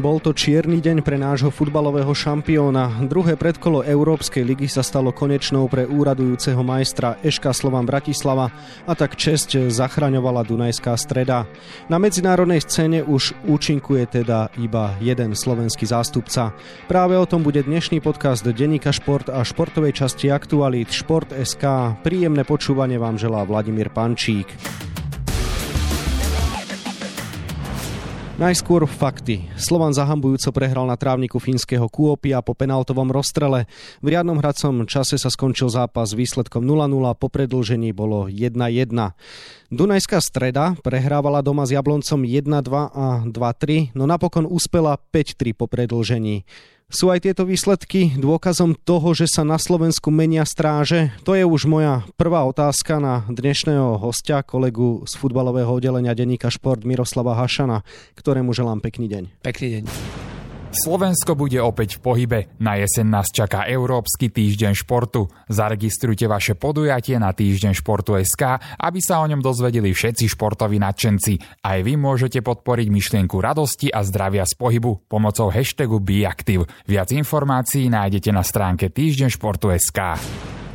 Bol to čierny deň pre nášho futbalového šampióna. Druhé predkolo Európskej ligy sa stalo konečnou pre úradujúceho majstra Eška Slovan Bratislava a tak česť zachraňovala Dunajská streda. Na medzinárodnej scéne už účinkuje teda iba jeden slovenský zástupca. Práve o tom bude dnešný podcast Denika Šport a športovej časti aktualít Šport.sk. Príjemné počúvanie vám želá Vladimír Pančík. Najskôr fakty. Slovan zahambujúco prehral na trávniku fínskeho Kuopia po penaltovom rozstrele. V riadnom hracom čase sa skončil zápas výsledkom 0-0, po predlžení bolo 1-1. Dunajská streda prehrávala doma s Jabloncom 1-2 a 2-3, no napokon uspela 5-3 po predlžení. Sú aj tieto výsledky dôkazom toho, že sa na Slovensku menia stráže? To je už moja prvá otázka na dnešného hostia, kolegu z futbalového oddelenia denníka Šport Miroslava Hašana, ktorému želám pekný deň. Pekný deň. Slovensko bude opäť v pohybe. Na jeseň nás čaká Európsky týždeň športu. Zaregistrujte vaše podujatie na týždeň športu SK, aby sa o ňom dozvedeli všetci športoví nadšenci. Aj vy môžete podporiť myšlienku radosti a zdravia z pohybu pomocou hashtagu BeActive. Viac informácií nájdete na stránke týždeň športu SK.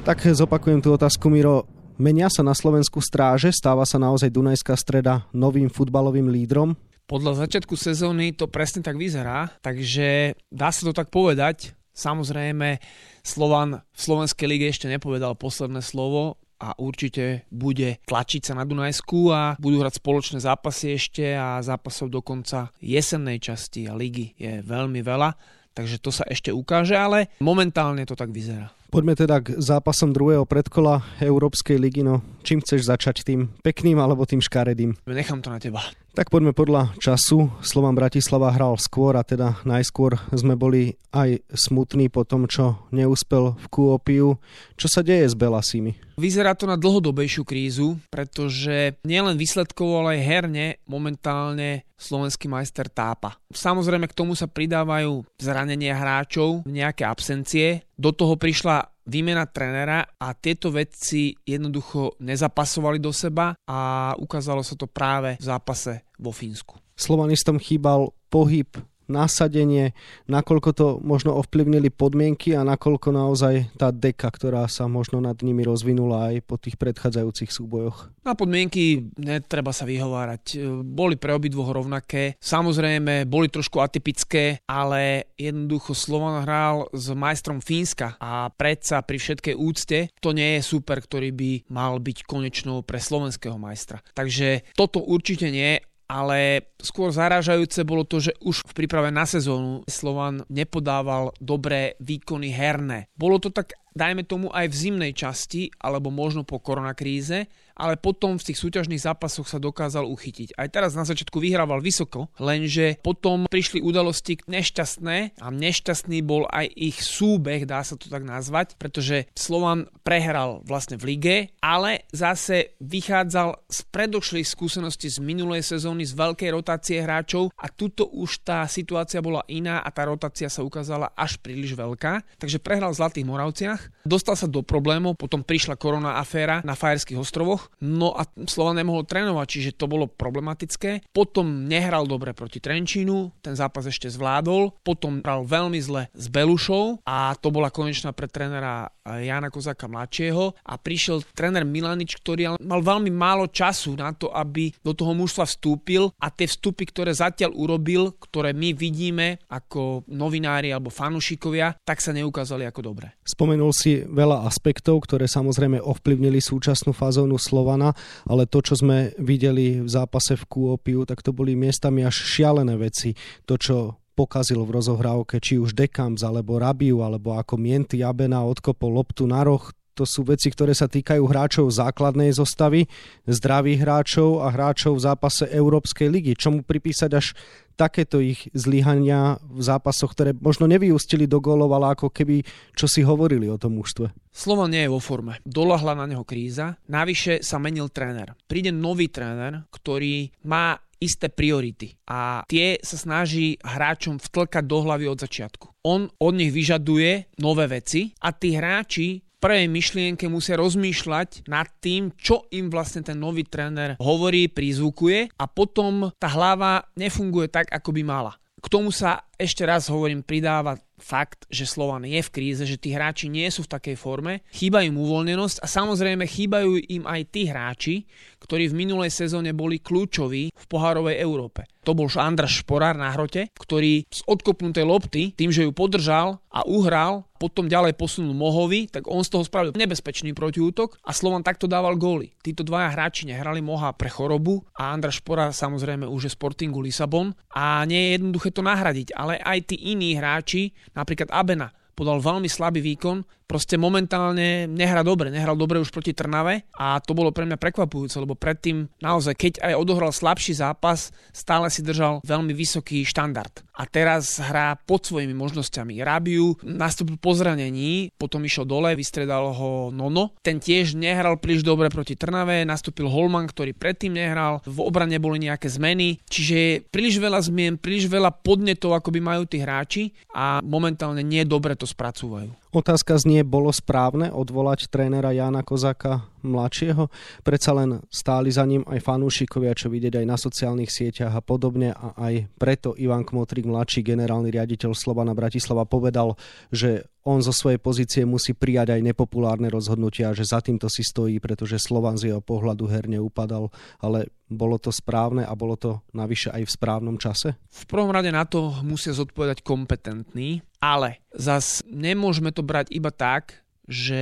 Tak zopakujem tú otázku, Miro. Menia sa na Slovensku stráže? Stáva sa naozaj Dunajská streda novým futbalovým lídrom? Podľa začiatku sezóny to presne tak vyzerá, takže dá sa to tak povedať. Samozrejme, Slovan v Slovenskej lige ešte nepovedal posledné slovo, a určite bude tlačiť sa na Dunajsku a budú hrať spoločné zápasy ešte a zápasov do konca jesennej časti a ligy je veľmi veľa, takže to sa ešte ukáže, ale momentálne to tak vyzerá. Poďme teda k zápasom druhého predkola Európskej ligy. No, čím chceš začať? Tým pekným alebo tým škaredým? Nechám to na teba. Tak poďme podľa času. Slovan Bratislava hral skôr a teda najskôr sme boli aj smutní po tom, čo neúspel v Kuopiu. Čo sa deje s Belasimi? Vyzerá to na dlhodobejšiu krízu, pretože nielen výsledkovo, ale aj herne momentálne slovenský majster tápa. Samozrejme k tomu sa pridávajú zranenia hráčov, nejaké absencie. Do toho prišla výmena trénera a tieto veci jednoducho nezapasovali do seba a ukázalo sa to práve v zápase vo Fínsku. Slovanistom chýbal pohyb nasadenie, nakoľko to možno ovplyvnili podmienky a nakoľko naozaj tá deka, ktorá sa možno nad nimi rozvinula aj po tých predchádzajúcich súbojoch. Na podmienky netreba sa vyhovárať. Boli pre obidvoch rovnaké. Samozrejme, boli trošku atypické, ale jednoducho Slovan hral s majstrom Fínska a predsa pri všetkej úcte to nie je super, ktorý by mal byť konečnou pre slovenského majstra. Takže toto určite nie ale skôr zarážajúce bolo to, že už v príprave na sezónu Slovan nepodával dobré výkony herné. Bolo to tak dajme tomu aj v zimnej časti, alebo možno po koronakríze, ale potom v tých súťažných zápasoch sa dokázal uchytiť. Aj teraz na začiatku vyhrával vysoko, lenže potom prišli udalosti nešťastné a nešťastný bol aj ich súbeh, dá sa to tak nazvať, pretože Slovan prehral vlastne v lige, ale zase vychádzal z predošlých skúseností z minulej sezóny z veľkej rotácie hráčov a tuto už tá situácia bola iná a tá rotácia sa ukázala až príliš veľká, takže prehral v Zlatých Moravciach Dostal sa do problémov, potom prišla korona aféra na Fajerských ostrovoch, no a Slovan nemohol trénovať, čiže to bolo problematické. Potom nehral dobre proti Trenčínu, ten zápas ešte zvládol, potom hral veľmi zle s Belušou a to bola konečná pre trénera Jana Kozáka mladšieho a prišiel tréner Milanič, ktorý mal veľmi málo času na to, aby do toho mužstva vstúpil a tie vstupy, ktoré zatiaľ urobil, ktoré my vidíme ako novinári alebo fanúšikovia, tak sa neukázali ako dobré. Spomenul si veľa aspektov, ktoré samozrejme ovplyvnili súčasnú fazónu Slovana, ale to, čo sme videli v zápase v Kuopiu, tak to boli miestami až šialené veci. To, čo pokazil v rozohrávke či už Dekams alebo Rabiu alebo ako Mienty Abena odkopol loptu na roh, to sú veci, ktoré sa týkajú hráčov základnej zostavy, zdravých hráčov a hráčov v zápase Európskej ligy. Čomu pripísať až takéto ich zlyhania v zápasoch, ktoré možno nevyústili do gólov, ale ako keby čo si hovorili o tom mužstve. Slovo nie je vo forme. Dolahla na neho kríza. Navyše sa menil tréner. Príde nový tréner, ktorý má isté priority a tie sa snaží hráčom vtlkať do hlavy od začiatku. On od nich vyžaduje nové veci a tí hráči prvej myšlienke musia rozmýšľať nad tým, čo im vlastne ten nový tréner hovorí, prizvukuje a potom tá hlava nefunguje tak, ako by mala. K tomu sa ešte raz hovorím, pridáva fakt, že Slovan je v kríze, že tí hráči nie sú v takej forme, chýba im uvoľnenosť a samozrejme chýbajú im aj tí hráči, ktorí v minulej sezóne boli kľúčoví v pohárovej Európe. To bol Andraš Šporár na hrote, ktorý z odkopnutej lopty, tým, že ju podržal a uhral, potom ďalej posunul Mohovi, tak on z toho spravil nebezpečný protiútok a Slovan takto dával góly. Títo dvaja hráči nehrali Moha pre chorobu a Andraš Šporár samozrejme už je Sportingu Lisabon a nie je jednoduché to nahradiť, ale aj tí iní hráči, napríklad Abena, podal veľmi slabý výkon, proste momentálne nehrá dobre, nehral dobre už proti Trnave a to bolo pre mňa prekvapujúce, lebo predtým naozaj, keď aj odohral slabší zápas, stále si držal veľmi vysoký štandard. A teraz hrá pod svojimi možnosťami. Rabiu nastúpil po zranení, potom išiel dole, vystredal ho Nono. Ten tiež nehral príliš dobre proti Trnave, nastúpil Holman, ktorý predtým nehral, v obrane boli nejaké zmeny, čiže príliš veľa zmien, príliš veľa podnetov, ako by majú tí hráči a momentálne nie dobre to spracúvajú. Otázka znie, bolo správne odvolať trénera Jana Kozaka mladšieho? Predsa len stáli za ním aj fanúšikovia, čo vidieť aj na sociálnych sieťach a podobne a aj preto Ivan Kmotrik, mladší generálny riaditeľ Slovana Bratislava, povedal, že on zo svojej pozície musí prijať aj nepopulárne rozhodnutia, že za týmto si stojí, pretože Slovan z jeho pohľadu herne upadal, ale bolo to správne a bolo to navyše aj v správnom čase? V prvom rade na to musia zodpovedať kompetentní, ale zas nemôžeme to brať iba tak, že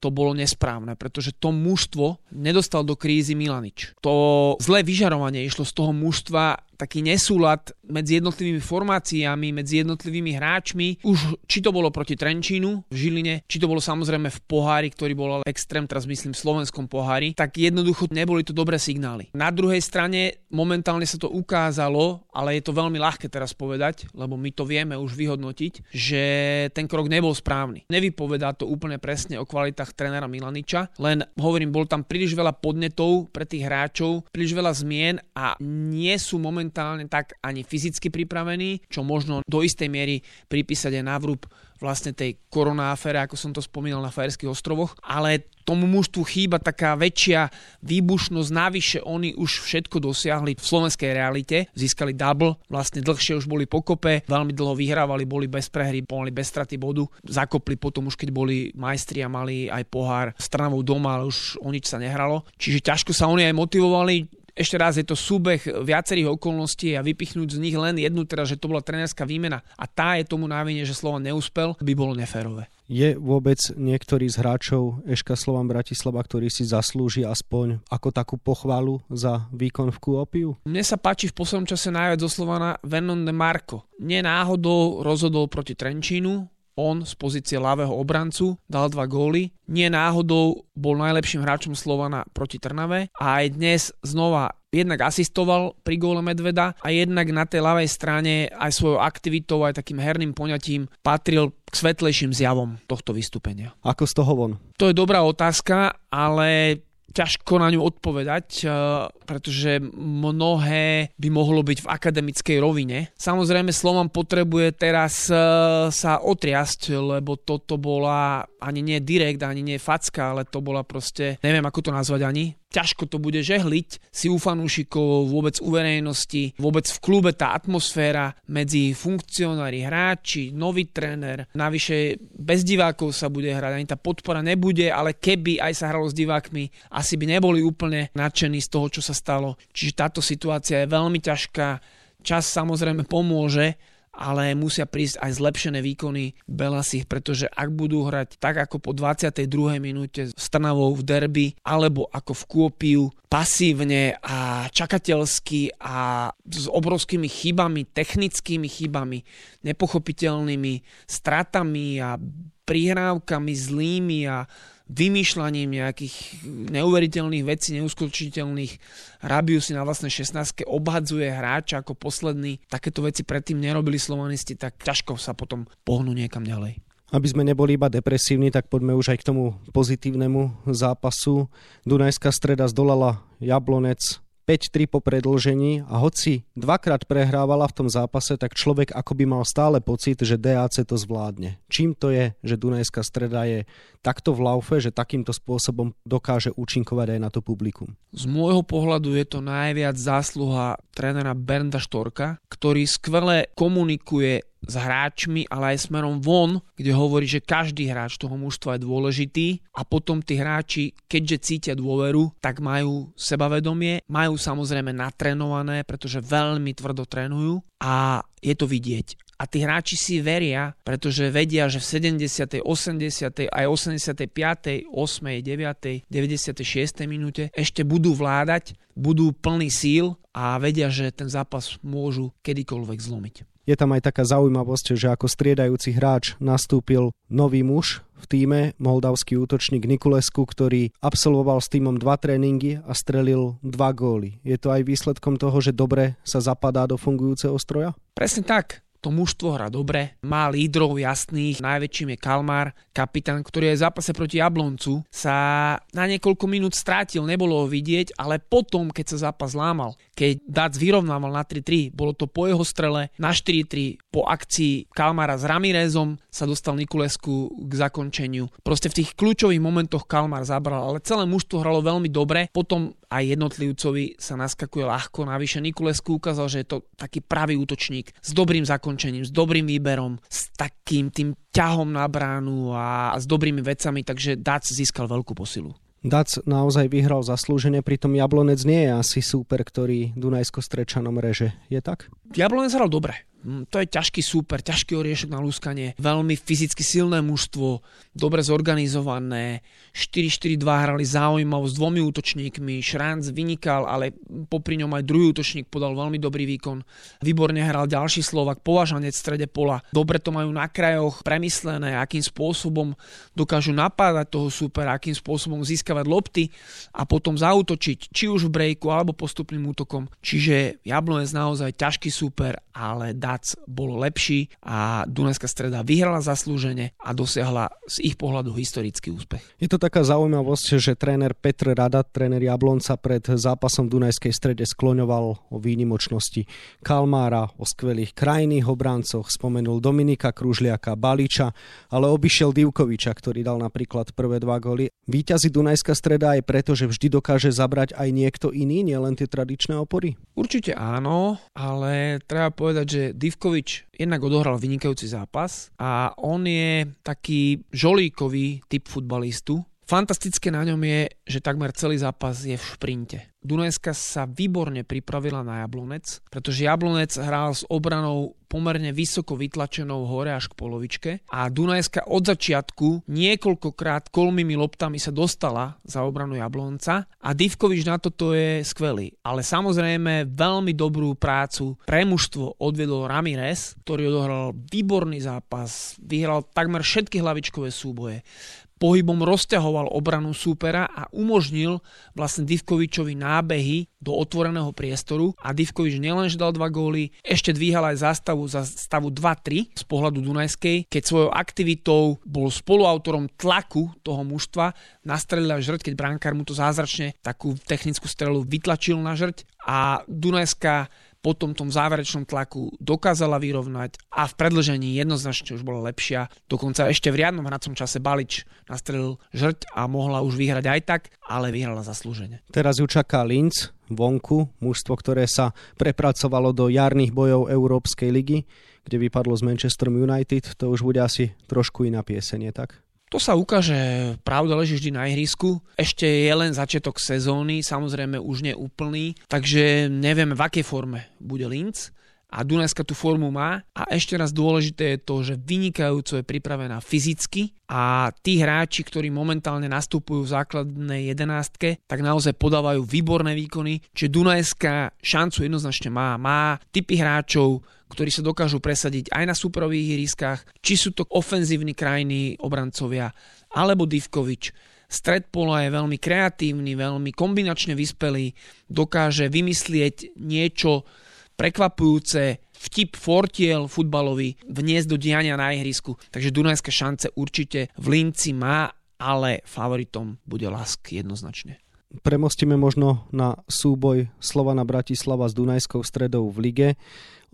to bolo nesprávne, pretože to mužstvo nedostal do krízy Milanič. To zlé vyžarovanie išlo z toho mužstva taký nesúlad medzi jednotlivými formáciami, medzi jednotlivými hráčmi. Už či to bolo proti Trenčínu v Žiline, či to bolo samozrejme v pohári, ktorý bol ale extrém, teraz myslím v slovenskom pohári, tak jednoducho neboli to dobré signály. Na druhej strane momentálne sa to ukázalo, ale je to veľmi ľahké teraz povedať, lebo my to vieme už vyhodnotiť, že ten krok nebol správny. Nevypovedá to úplne presne o kvalitách trénera Milaniča, len hovorím, bol tam príliš veľa podnetov pre tých hráčov, príliš veľa zmien a nie sú momentálne momentálne tak ani fyzicky pripravený, čo možno do istej miery pripísať aj návrub vlastne tej koronáfere, ako som to spomínal na Fajerských ostrovoch, ale tomu mužstvu chýba taká väčšia výbušnosť, navyše oni už všetko dosiahli v slovenskej realite, získali double, vlastne dlhšie už boli pokope, veľmi dlho vyhrávali, boli bez prehry, boli bez straty bodu, zakopli potom už keď boli majstri a mali aj pohár stranou doma, ale už o nič sa nehralo. Čiže ťažko sa oni aj motivovali, ešte raz, je to súbeh viacerých okolností a vypichnúť z nich len jednu, teda, že to bola trenerská výmena a tá je tomu návine, že Slovan neúspel, by bolo neférové. Je vôbec niektorý z hráčov Eška Slovan Bratislava, ktorý si zaslúži aspoň ako takú pochvalu za výkon v Kuopiu? Mne sa páči v poslednom čase najviac zo Slovana Vernon de Marco. Nie náhodou rozhodol proti Trenčínu, on z pozície ľavého obrancu dal dva góly. Nie náhodou bol najlepším hráčom Slovana proti Trnave a aj dnes znova jednak asistoval pri góle Medveda a jednak na tej ľavej strane aj svojou aktivitou, aj takým herným poňatím patril k svetlejším zjavom tohto vystúpenia. Ako z toho von? To je dobrá otázka, ale ťažko na ňu odpovedať, eh, pretože mnohé by mohlo byť v akademickej rovine. Samozrejme Slovan potrebuje teraz eh, sa otriasť, lebo toto bola ani nie direkt, ani nie facka, ale to bola proste, neviem ako to nazvať ani, ťažko to bude žehliť si u fanúšikov, vôbec u verejnosti, vôbec v klube tá atmosféra medzi funkcionári, hráči, nový tréner, navyše bez divákov sa bude hrať, ani tá podpora nebude, ale keby aj sa hralo s divákmi, asi by neboli úplne nadšení z toho, čo sa stalo. Čiže táto situácia je veľmi ťažká, čas samozrejme pomôže, ale musia prísť aj zlepšené výkony Belasich, pretože ak budú hrať tak ako po 22. minúte s Trnavou v derby, alebo ako v Kuopiu, pasívne a čakateľsky a s obrovskými chybami, technickými chybami, nepochopiteľnými stratami a prihrávkami zlými a vymýšľaním nejakých neuveriteľných vecí, neuskutočiteľných. Rabiu si na vlastnej 16 obhadzuje hráča ako posledný. Takéto veci predtým nerobili slovanisti, tak ťažko sa potom pohnú niekam ďalej. Aby sme neboli iba depresívni, tak poďme už aj k tomu pozitívnemu zápasu. Dunajská streda zdolala Jablonec 5-3 po predlžení a hoci dvakrát prehrávala v tom zápase, tak človek akoby mal stále pocit, že DAC to zvládne. Čím to je, že Dunajská streda je takto v laufe, že takýmto spôsobom dokáže účinkovať aj na to publikum? Z môjho pohľadu je to najviac zásluha trénera Bernda Štorka, ktorý skvele komunikuje s hráčmi, ale aj smerom von, kde hovorí, že každý hráč toho mužstva je dôležitý a potom tí hráči, keďže cítia dôveru, tak majú sebavedomie, majú samozrejme natrénované, pretože veľmi tvrdo trénujú a je to vidieť. A tí hráči si veria, pretože vedia, že v 70., 80., aj 85., 8., 9., 96. minúte ešte budú vládať, budú plný síl a vedia, že ten zápas môžu kedykoľvek zlomiť. Je tam aj taká zaujímavosť, že ako striedajúci hráč nastúpil nový muž v týme, moldavský útočník Nikulesku, ktorý absolvoval s týmom dva tréningy a strelil dva góly. Je to aj výsledkom toho, že dobre sa zapadá do fungujúceho stroja? Presne tak to mužstvo hrá dobre, má lídrov jasných, najväčším je Kalmar, kapitán, ktorý je v zápase proti Jabloncu, sa na niekoľko minút strátil, nebolo ho vidieť, ale potom, keď sa zápas lámal, keď Dac vyrovnával na 3-3, bolo to po jeho strele, na 4-3, po akcii Kalmara s Ramirezom sa dostal Nikulesku k zakončeniu. Proste v tých kľúčových momentoch Kalmar zabral, ale celé mužstvo hralo veľmi dobre, potom aj jednotlivcovi sa naskakuje ľahko. Navyše Nikulesku ukázal, že je to taký pravý útočník s dobrým zakončením, s dobrým výberom, s takým tým ťahom na bránu a, a s dobrými vecami, takže Dac získal veľkú posilu. Dac naozaj vyhral zaslúžene, pritom Jablonec nie je asi súper, ktorý Dunajsko-Strečanom reže. Je tak? Jablonec hral dobre. Mm, to je ťažký súper, ťažký oriešok na lúskanie, veľmi fyzicky silné mužstvo, dobre zorganizované, 4-4-2 hrali zaujímavo s dvomi útočníkmi, Šranc vynikal, ale popri ňom aj druhý útočník podal veľmi dobrý výkon. Výborne hral ďalší Slovak, považanec v strede pola. Dobre to majú na krajoch premyslené, akým spôsobom dokážu napádať toho súpera, akým spôsobom získavať lopty a potom zautočiť, či už v brejku alebo postupným útokom. Čiže Jablonec naozaj ťažký súper, ale dá Hradc bol lepší a Dunajská streda vyhrala zaslúžene a dosiahla z ich pohľadu historický úspech. Je to taká zaujímavosť, že tréner Petr Rada, tréner Jablonca pred zápasom v Dunajskej strede skloňoval o výnimočnosti Kalmára, o skvelých krajných obrancoch, spomenul Dominika Kružliaka, Baliča, ale obišiel Divkoviča, ktorý dal napríklad prvé dva góly. Výťazí Dunajská streda aj preto, že vždy dokáže zabrať aj niekto iný, nielen tie tradičné opory? Určite áno, ale treba povedať, že Divkovič jednak odohral vynikajúci zápas a on je taký žolíkový typ futbalistu. Fantastické na ňom je, že takmer celý zápas je v šprinte. Dunajska sa výborne pripravila na Jablonec, pretože Jablonec hral s obranou pomerne vysoko vytlačenou hore až k polovičke a Dunajska od začiatku niekoľkokrát kolmými loptami sa dostala za obranu Jablonca a Divkovič na toto je skvelý. Ale samozrejme veľmi dobrú prácu pre mužstvo odvedol Ramirez, ktorý odohral výborný zápas, vyhral takmer všetky hlavičkové súboje pohybom rozťahoval obranu súpera a umožnil vlastne Divkovičovi nábehy do otvoreného priestoru. A Divkovič nielenže dal dva góly, ešte dvíhal aj zástavu za stavu 2-3 z pohľadu Dunajskej, keď svojou aktivitou bol spoluautorom tlaku toho mužstva, nastrelil až žrť, keď brankár mu to zázračne takú technickú strelu vytlačil na žrť. A Dunajská potom tom záverečnom tlaku dokázala vyrovnať a v predlžení jednoznačne už bola lepšia. Dokonca ešte v riadnom hracom čase Balič nastrelil žrť a mohla už vyhrať aj tak, ale vyhrala zaslúžene. Teraz ju čaká Linz vonku, mužstvo, ktoré sa prepracovalo do jarných bojov Európskej ligy, kde vypadlo z Manchesterom United. To už bude asi trošku iná piesenie, tak? To sa ukáže, pravda leží vždy na ihrisku. Ešte je len začiatok sezóny, samozrejme už nie úplný, takže nevieme v akej forme bude Linz a Dunajska tú formu má a ešte raz dôležité je to, že vynikajúco je pripravená fyzicky a tí hráči, ktorí momentálne nastupujú v základnej jedenástke, tak naozaj podávajú výborné výkony, čiže Dunajska šancu jednoznačne má. Má typy hráčov, ktorí sa dokážu presadiť aj na superových ihriskách, či sú to ofenzívni krajní obrancovia, alebo Divkovič. Stred pola je veľmi kreatívny, veľmi kombinačne vyspelý, dokáže vymyslieť niečo prekvapujúce, vtip fortiel futbalový vniesť do diania na ihrisku. Takže Dunajské šance určite v Linci má, ale favoritom bude Lask jednoznačne. Premostíme možno na súboj Slovana Bratislava s Dunajskou stredou v lige.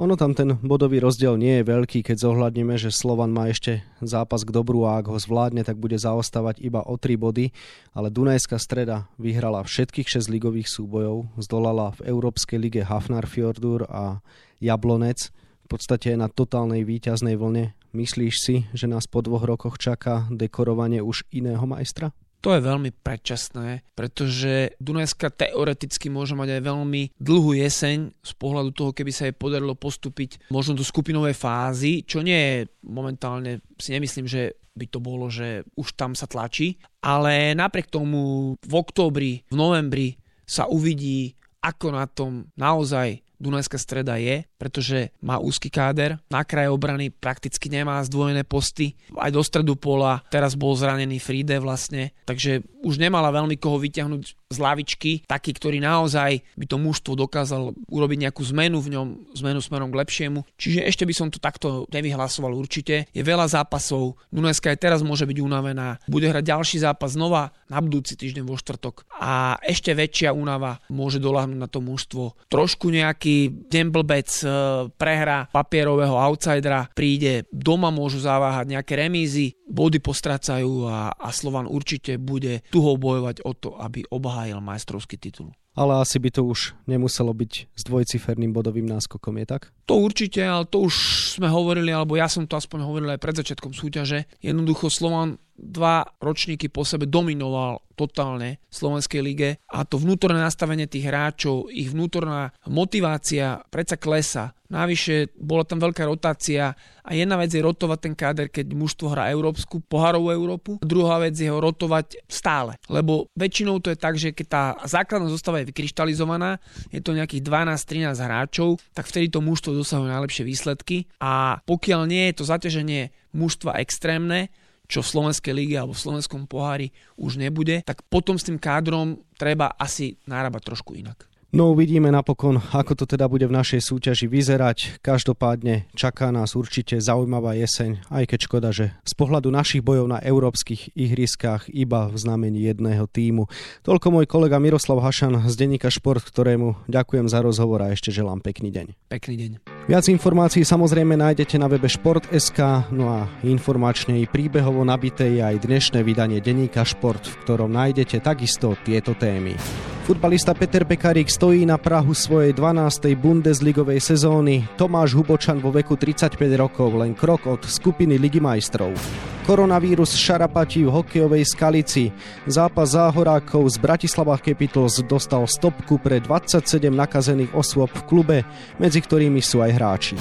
Ono tam ten bodový rozdiel nie je veľký, keď zohľadníme, že Slovan má ešte zápas k dobru a ak ho zvládne, tak bude zaostávať iba o 3 body, ale Dunajská streda vyhrala všetkých 6 ligových súbojov, zdolala v Európskej lige Hafnar Fjordur a Jablonec, v podstate na totálnej výťaznej vlne. Myslíš si, že nás po dvoch rokoch čaká dekorovanie už iného majstra? To je veľmi predčasné, pretože Dunajska teoreticky môže mať aj veľmi dlhú jeseň z pohľadu toho, keby sa jej podarilo postúpiť možno do skupinovej fázy, čo nie je momentálne, si nemyslím, že by to bolo, že už tam sa tlačí, ale napriek tomu v októbri, v novembri sa uvidí, ako na tom naozaj Dunajská streda je, pretože má úzky káder, na kraje obrany prakticky nemá zdvojené posty, aj do stredu pola, teraz bol zranený Fride vlastne, takže už nemala veľmi koho vyťahnuť z lavičky, taký, ktorý naozaj by to mužstvo dokázal urobiť nejakú zmenu v ňom, zmenu smerom k lepšiemu. Čiže ešte by som to takto nevyhlasoval určite. Je veľa zápasov, Dunajska aj teraz môže byť unavená, bude hrať ďalší zápas znova na budúci týždeň vo štvrtok a ešte väčšia únava môže doľahnúť na to mužstvo. Trošku nejaký demblbec e, prehra papierového outsidera príde, doma môžu zaváhať nejaké remízy, body postracajú a, a Slovan určite bude tuho bojovať o to, aby obhájil majstrovský titul. Ale asi by to už nemuselo byť s dvojciferným bodovým náskokom, je tak? To určite, ale to už sme hovorili, alebo ja som to aspoň hovoril aj pred začiatkom súťaže. Jednoducho Slovan dva ročníky po sebe dominoval totálne v Slovenskej lige a to vnútorné nastavenie tých hráčov, ich vnútorná motivácia predsa klesa. Navyše bola tam veľká rotácia a jedna vec je rotovať ten káder, keď mužstvo hrá európsku, poharovú Európu. Druhá vec je ho rotovať stále, lebo väčšinou to je tak, že keď tá základná zostava je vykryštalizovaná, je to nejakých 12-13 hráčov, tak vtedy to mužstvo dosahuje najlepšie výsledky a pokiaľ nie je to zaťaženie mužstva extrémne, čo v Slovenskej lige alebo v Slovenskom pohári už nebude, tak potom s tým kádrom treba asi nárábať trošku inak. No uvidíme napokon, ako to teda bude v našej súťaži vyzerať. Každopádne čaká nás určite zaujímavá jeseň, aj keď škoda, že z pohľadu našich bojov na európskych ihriskách iba v znamení jedného týmu. Toľko môj kolega Miroslav Hašan z denníka Šport, ktorému ďakujem za rozhovor a ešte želám pekný deň. Pekný deň. Viac informácií samozrejme nájdete na webe Šport.sk, no a informačne i príbehovo nabité je aj dnešné vydanie denníka Šport, v ktorom nájdete takisto tieto témy. Futbalista Peter Pekarík stojí na Prahu svojej 12. Bundesligovej sezóny. Tomáš Hubočan vo veku 35 rokov, len krok od skupiny Ligy majstrov. Koronavírus šarapatí v hokejovej skalici. Zápas záhorákov z Bratislava Capitals dostal stopku pre 27 nakazených osôb v klube, medzi ktorými sú aj hráči.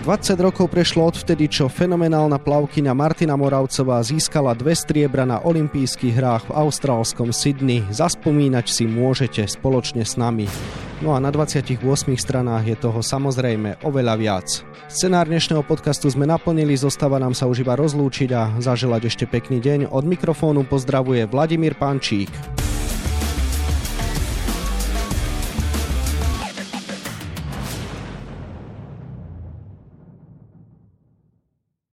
20 rokov prešlo odvtedy, čo fenomenálna plavkyňa Martina Moravcová získala dve striebra na olympijských hrách v austrálskom Sydney. Zaspomínať si môžete spoločne s nami. No a na 28 stranách je toho samozrejme oveľa viac. Scenár dnešného podcastu sme naplnili, zostáva nám sa už iba rozlúčiť a zaželať ešte pekný deň. Od mikrofónu pozdravuje Vladimír Pančík.